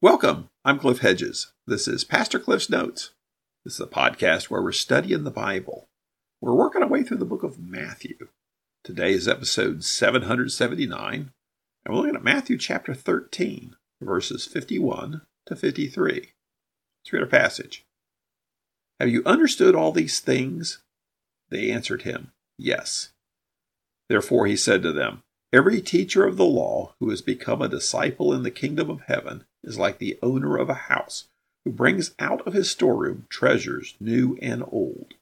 Welcome. I'm Cliff Hedges. This is Pastor Cliff's Notes. This is a podcast where we're studying the Bible. We're working our way through the book of Matthew. Today is episode 779, and we're looking at Matthew chapter 13, verses 51 to 53. Let's read our passage. Have you understood all these things? They answered him, Yes. Therefore he said to them, Every teacher of the law who has become a disciple in the kingdom of heaven is like the owner of a house who brings out of his storeroom treasures new and old.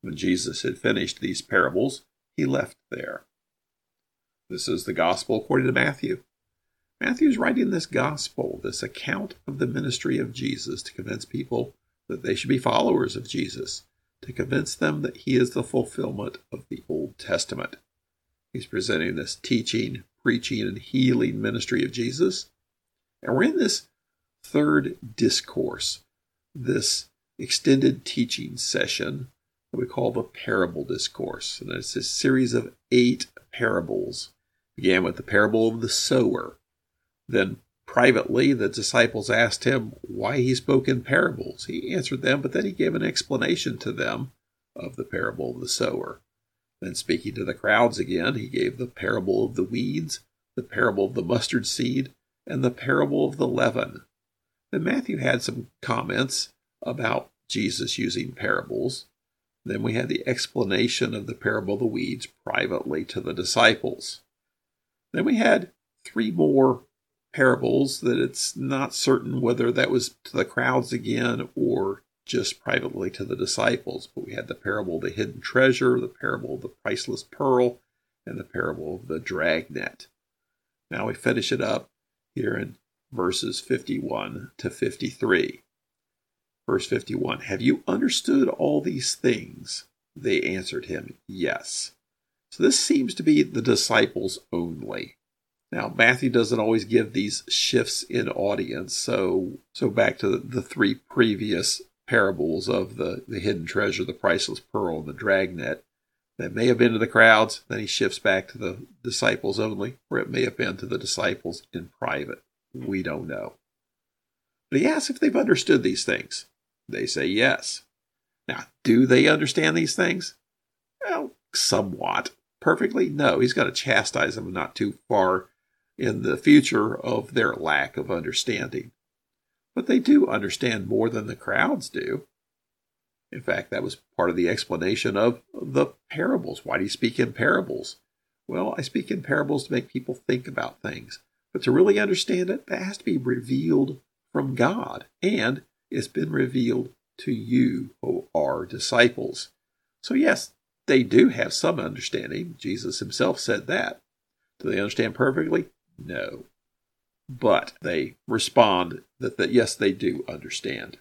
When Jesus had finished these parables, he left there. This is the gospel according to Matthew. Matthew is writing this gospel, this account of the ministry of Jesus, to convince people that they should be followers of Jesus, to convince them that he is the fulfillment of the Old Testament. He's presenting this teaching, preaching, and healing ministry of Jesus and we're in this third discourse, this extended teaching session that we call the parable discourse. And it's a series of eight parables. Began with the parable of the sower. Then privately, the disciples asked him why he spoke in parables. He answered them, but then he gave an explanation to them of the parable of the sower. Then, speaking to the crowds again, he gave the parable of the weeds, the parable of the mustard seed, and the parable of the leaven. Then Matthew had some comments about Jesus using parables. Then we had the explanation of the parable of the weeds privately to the disciples. Then we had three more parables that it's not certain whether that was to the crowds again or just privately to the disciples. But we had the parable of the hidden treasure, the parable of the priceless pearl, and the parable of the dragnet. Now we finish it up here in verses 51 to 53. Verse 51 Have you understood all these things? They answered him, Yes. So this seems to be the disciples only. Now, Matthew doesn't always give these shifts in audience, so so back to the, three previous parables of the, the hidden treasure, the priceless pearl, and the dragnet that may have been to the crowds. Then he shifts back to the disciples only, or it may have been to the disciples in private. We don't know. But he asks if they've understood these things. They say yes. Now, do they understand these things? Well, somewhat. Perfectly? No. He's got to chastise them not too far in the future of their lack of understanding. But they do understand more than the crowds do. In fact, that was part of the explanation of the parables. Why do you speak in parables? Well, I speak in parables to make people think about things. But to really understand it, that has to be revealed from God. And it's been revealed to you, who are disciples. So, yes, they do have some understanding. Jesus himself said that. Do they understand perfectly? No. But they respond that, that yes, they do understand.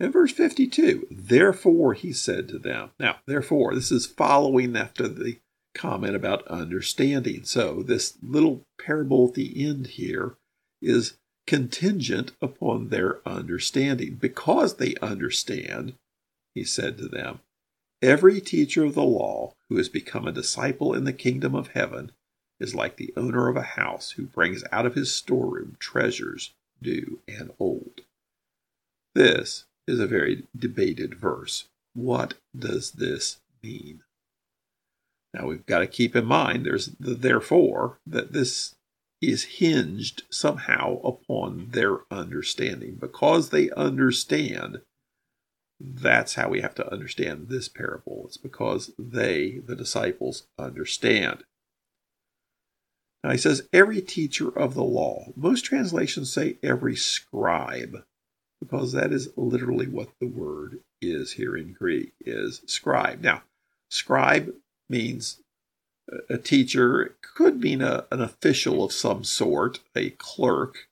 In verse 52, therefore he said to them. Now, therefore, this is following after the comment about understanding. So, this little parable at the end here is contingent upon their understanding. Because they understand, he said to them, Every teacher of the law who has become a disciple in the kingdom of heaven is like the owner of a house who brings out of his storeroom treasures new and old. This is a very debated verse. What does this mean? Now we've got to keep in mind there's the therefore that this is hinged somehow upon their understanding. Because they understand, that's how we have to understand this parable. It's because they, the disciples, understand. Now he says, every teacher of the law. Most translations say every scribe because that is literally what the word is here in Greek is scribe. Now, scribe means a teacher, it could mean a, an official of some sort, a clerk,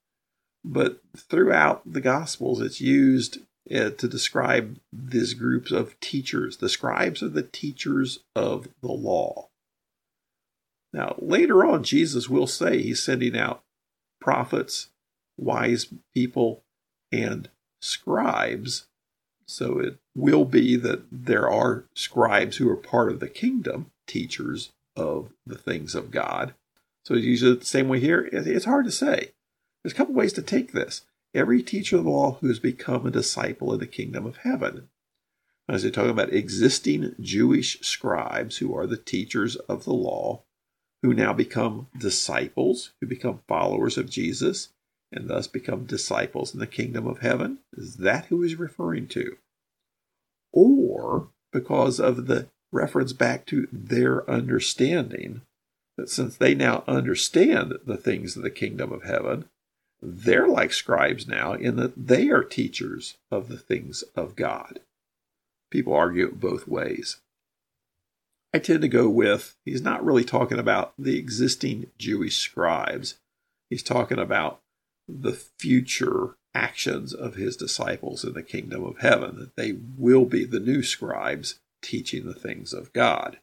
but throughout the Gospels it's used uh, to describe these groups of teachers. The scribes are the teachers of the law. Now, later on, Jesus will say he's sending out prophets, wise people, and scribes. So it will be that there are scribes who are part of the kingdom, teachers of the things of God. So it's usually the same way here. It's hard to say. There's a couple ways to take this. Every teacher of the law who has become a disciple in the kingdom of heaven. As they're talking about existing Jewish scribes who are the teachers of the law, who now become disciples, who become followers of Jesus, and thus become disciples in the kingdom of heaven? Is that who he's referring to? Or because of the reference back to their understanding, that since they now understand the things of the kingdom of heaven, they're like scribes now in that they are teachers of the things of God. People argue it both ways. I tend to go with he's not really talking about the existing Jewish scribes. He's talking about the future actions of his disciples in the kingdom of heaven, that they will be the new scribes teaching the things of God.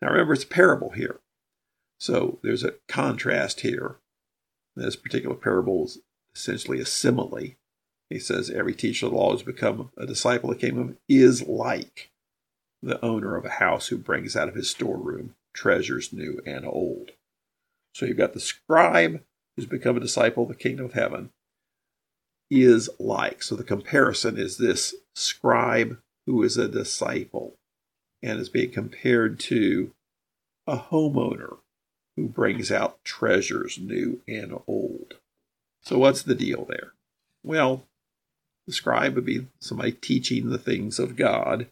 Now remember, it's a parable here. So there's a contrast here. This particular parable is essentially a simile. He says, Every teacher of the law has become a disciple of the kingdom is like the owner of a house who brings out of his storeroom treasures new and old. So you've got the scribe who's become a disciple of the kingdom of heaven is like. So the comparison is this scribe who is a disciple and is being compared to a homeowner who brings out treasures new and old. So what's the deal there? Well, the scribe would be somebody teaching the things of God,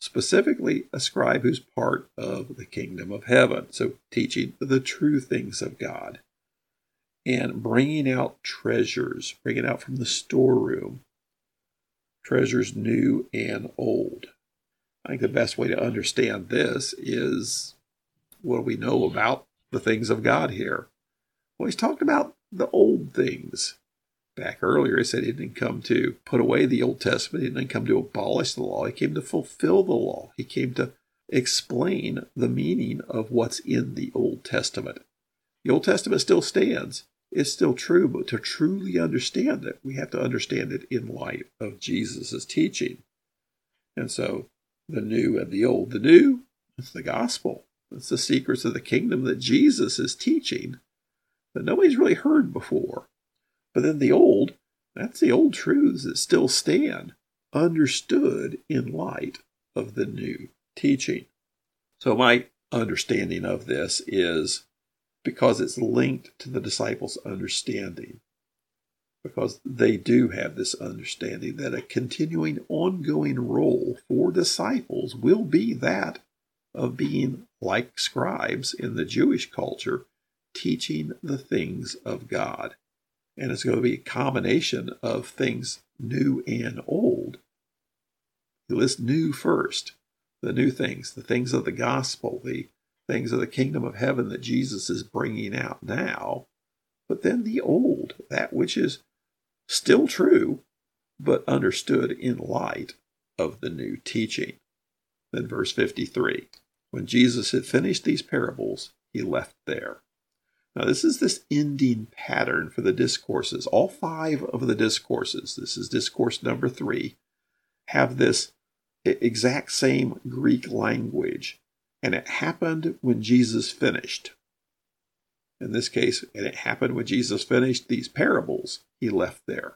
specifically a scribe who's part of the kingdom of heaven. So teaching the true things of God and bringing out treasures, bringing out from the storeroom, treasures new and old. I think the best way to understand this is what we know about the things of God here? Well, he's talking about the old things. Back earlier, he said he didn't come to put away the Old Testament. He didn't come to abolish the law. He came to fulfill the law. He came to explain the meaning of what's in the Old Testament. The Old Testament still stands. It's still true, but to truly understand it, we have to understand it in light of Jesus' teaching. And so the new and the old. The new, it's the gospel. It's the secrets of the kingdom that Jesus is teaching that nobody's really heard before. But then the old, that's the old truths that still stand, understood in light of the new teaching. So my understanding of this is because it's linked to the disciples' understanding. Because they do have this understanding that a continuing, ongoing role for disciples will be that of being like scribes in the Jewish culture, teaching the things of God. And it's going to be a combination of things new and old. He lists new first, the new things, the things of the gospel, the things of the kingdom of heaven that Jesus is bringing out now, but then the old, that which is still true, but understood in light of the new teaching. Then, verse 53 When Jesus had finished these parables, he left there. Now, this is this ending pattern for the discourses. All five of the discourses, this is discourse number three, have this exact same Greek language and it happened when Jesus finished. In this case, and it happened when Jesus finished these parables, he left there.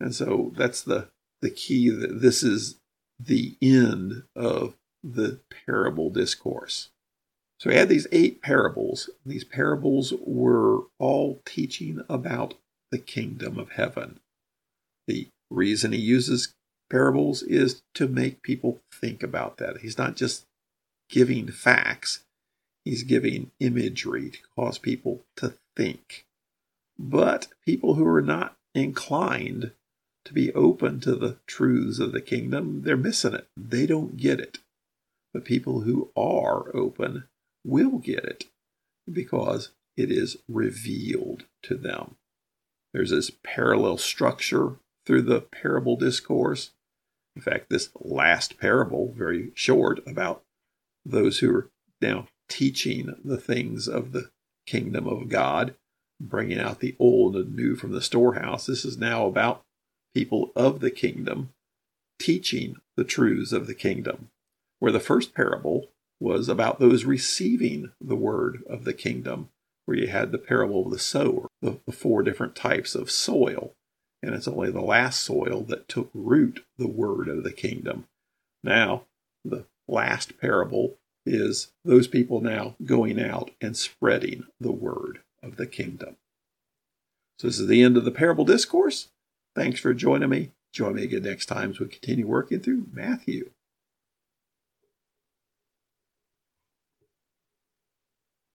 And so that's the, the key that this is the end of the parable discourse. So he had these eight parables. These parables were all teaching about the kingdom of heaven. The reason he uses parables is to make people think about that. He's not just giving facts, he's giving imagery to cause people to think. But people who are not inclined to be open to the truths of the kingdom, they're missing it. They don't get it. But people who are open will get it because it is revealed to them. There's this parallel structure through the parable discourse. In fact, this last parable, very short, about those who are now teaching the things of the kingdom of God, bringing out the old and new from the storehouse. This is now about people of the kingdom teaching the truths of the kingdom, where the first parable was about those receiving the word of the kingdom, where you had the parable of the sower, the, the four different types of soil. And it's only the last soil that took root the word of the kingdom. Now, the last parable is those people now going out and spreading the word of the kingdom. So, this is the end of the parable discourse. Thanks for joining me. Join me again next time as we continue working through Matthew.